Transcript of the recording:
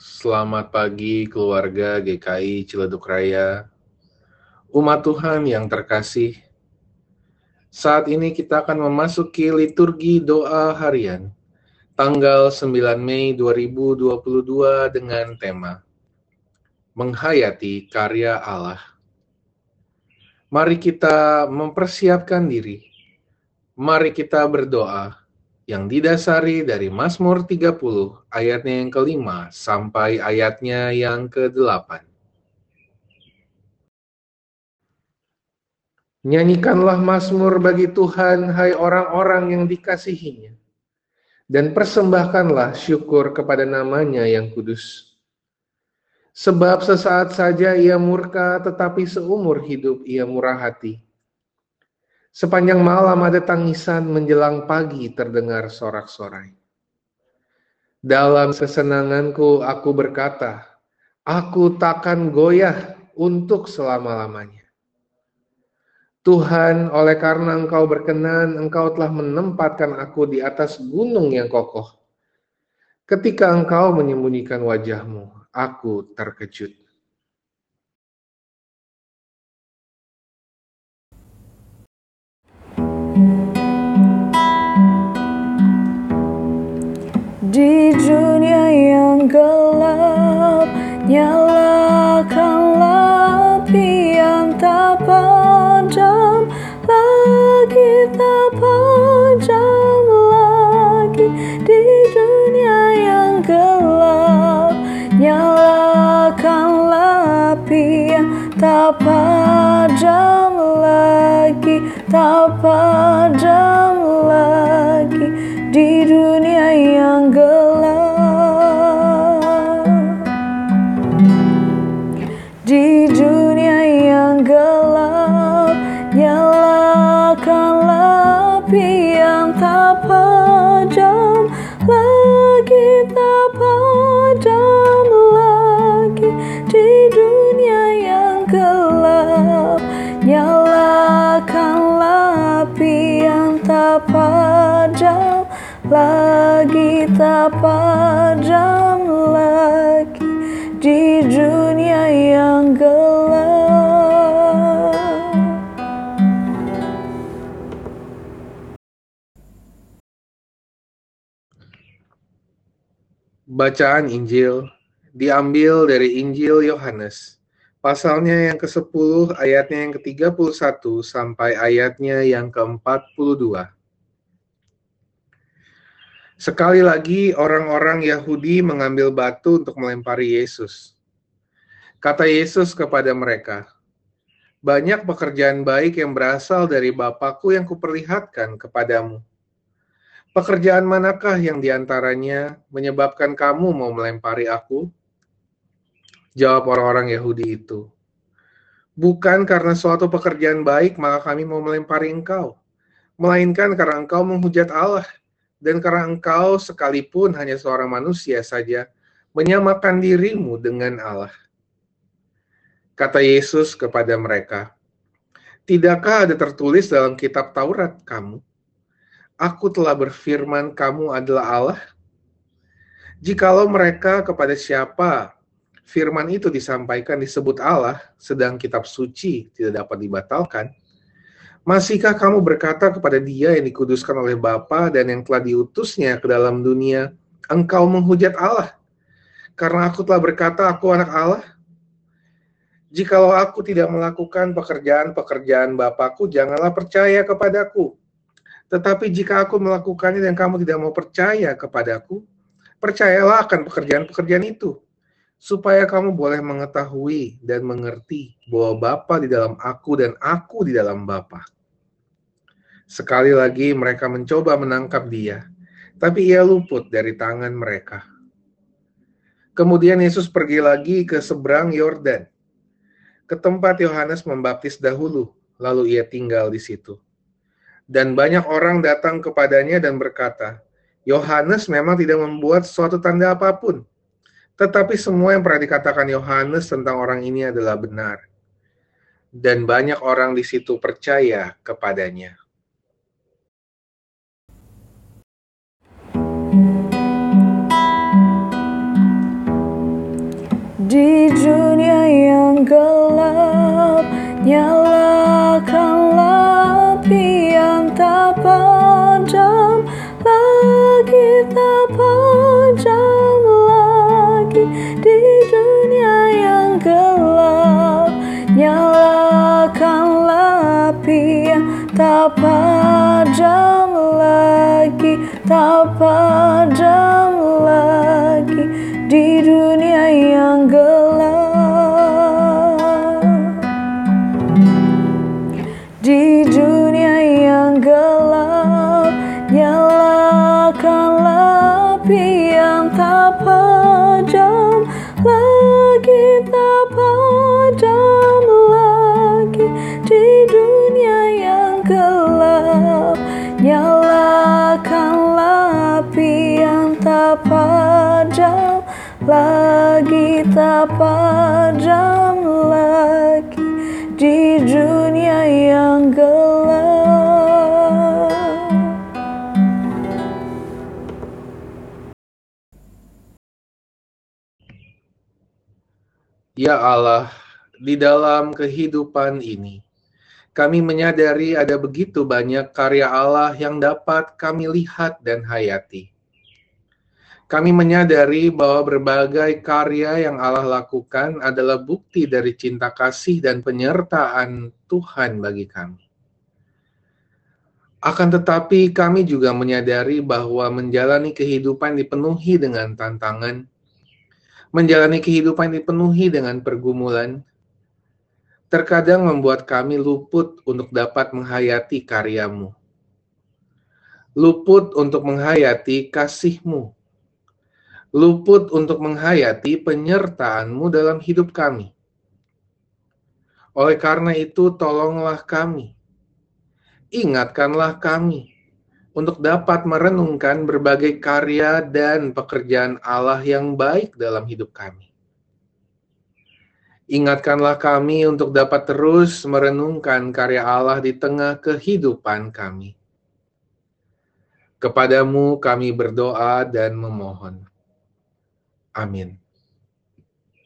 Selamat pagi keluarga GKI Ciledug Raya. Umat Tuhan yang terkasih, saat ini kita akan memasuki liturgi doa harian tanggal 9 Mei 2022 dengan tema Menghayati Karya Allah. Mari kita mempersiapkan diri. Mari kita berdoa yang didasari dari Mazmur 30 ayatnya yang kelima sampai ayatnya yang ke-8. Nyanyikanlah Mazmur bagi Tuhan, hai orang-orang yang dikasihinya, dan persembahkanlah syukur kepada namanya yang kudus. Sebab sesaat saja ia murka, tetapi seumur hidup ia murah hati Sepanjang malam ada tangisan menjelang pagi terdengar sorak-sorai. Dalam kesenanganku aku berkata, aku takkan goyah untuk selama-lamanya. Tuhan, oleh karena Engkau berkenan, Engkau telah menempatkan aku di atas gunung yang kokoh. Ketika Engkau menyembunyikan wajahmu, aku terkejut. Gelap Nyalakanlah tak padam Lagi tak padam lagi Di dunia yang gelap. Nyalakanlah tak padam lagi Tak padam Bacaan Injil diambil dari Injil Yohanes, pasalnya yang ke-10, ayatnya yang ke-31 sampai ayatnya yang ke-42. Sekali lagi orang-orang Yahudi mengambil batu untuk melempari Yesus. Kata Yesus kepada mereka, "Banyak pekerjaan baik yang berasal dari Bapakku yang kuperlihatkan kepadamu. Pekerjaan manakah yang di antaranya menyebabkan kamu mau melempari aku?" Jawab orang-orang Yahudi itu, "Bukan karena suatu pekerjaan baik maka kami mau melempari engkau, melainkan karena engkau menghujat Allah." dan karena engkau sekalipun hanya seorang manusia saja menyamakan dirimu dengan Allah. Kata Yesus kepada mereka, Tidakkah ada tertulis dalam kitab Taurat kamu? Aku telah berfirman kamu adalah Allah. Jikalau mereka kepada siapa firman itu disampaikan disebut Allah, sedang kitab suci tidak dapat dibatalkan, Masihkah kamu berkata kepada dia yang dikuduskan oleh Bapa dan yang telah diutusnya ke dalam dunia, engkau menghujat Allah? Karena aku telah berkata, aku anak Allah? Jikalau aku tidak melakukan pekerjaan-pekerjaan Bapakku, janganlah percaya kepadaku. Tetapi jika aku melakukannya dan kamu tidak mau percaya kepadaku, percayalah akan pekerjaan-pekerjaan itu, supaya kamu boleh mengetahui dan mengerti bahwa Bapa di dalam aku dan aku di dalam Bapa. Sekali lagi mereka mencoba menangkap dia, tapi ia luput dari tangan mereka. Kemudian Yesus pergi lagi ke seberang Yordan, ke tempat Yohanes membaptis dahulu, lalu ia tinggal di situ. Dan banyak orang datang kepadanya dan berkata, Yohanes memang tidak membuat suatu tanda apa pun, tetapi semua yang pernah dikatakan Yohanes tentang orang ini adalah benar. Dan banyak orang di situ percaya kepadanya. Lagi, Ya Allah, di dalam kehidupan ini, kami menyadari ada begitu banyak karya Allah yang dapat kami lihat dan hayati. Kami menyadari bahwa berbagai karya yang Allah lakukan adalah bukti dari cinta kasih dan penyertaan Tuhan bagi kami. Akan tetapi, kami juga menyadari bahwa menjalani kehidupan dipenuhi dengan tantangan, menjalani kehidupan dipenuhi dengan pergumulan, terkadang membuat kami luput untuk dapat menghayati karyamu, luput untuk menghayati kasihmu, luput untuk menghayati penyertaanmu dalam hidup kami. Oleh karena itu, tolonglah kami, ingatkanlah kami untuk dapat merenungkan berbagai karya dan pekerjaan Allah yang baik dalam hidup kami. Ingatkanlah kami untuk dapat terus merenungkan karya Allah di tengah kehidupan kami. Kepadamu kami berdoa dan memohon. Amin.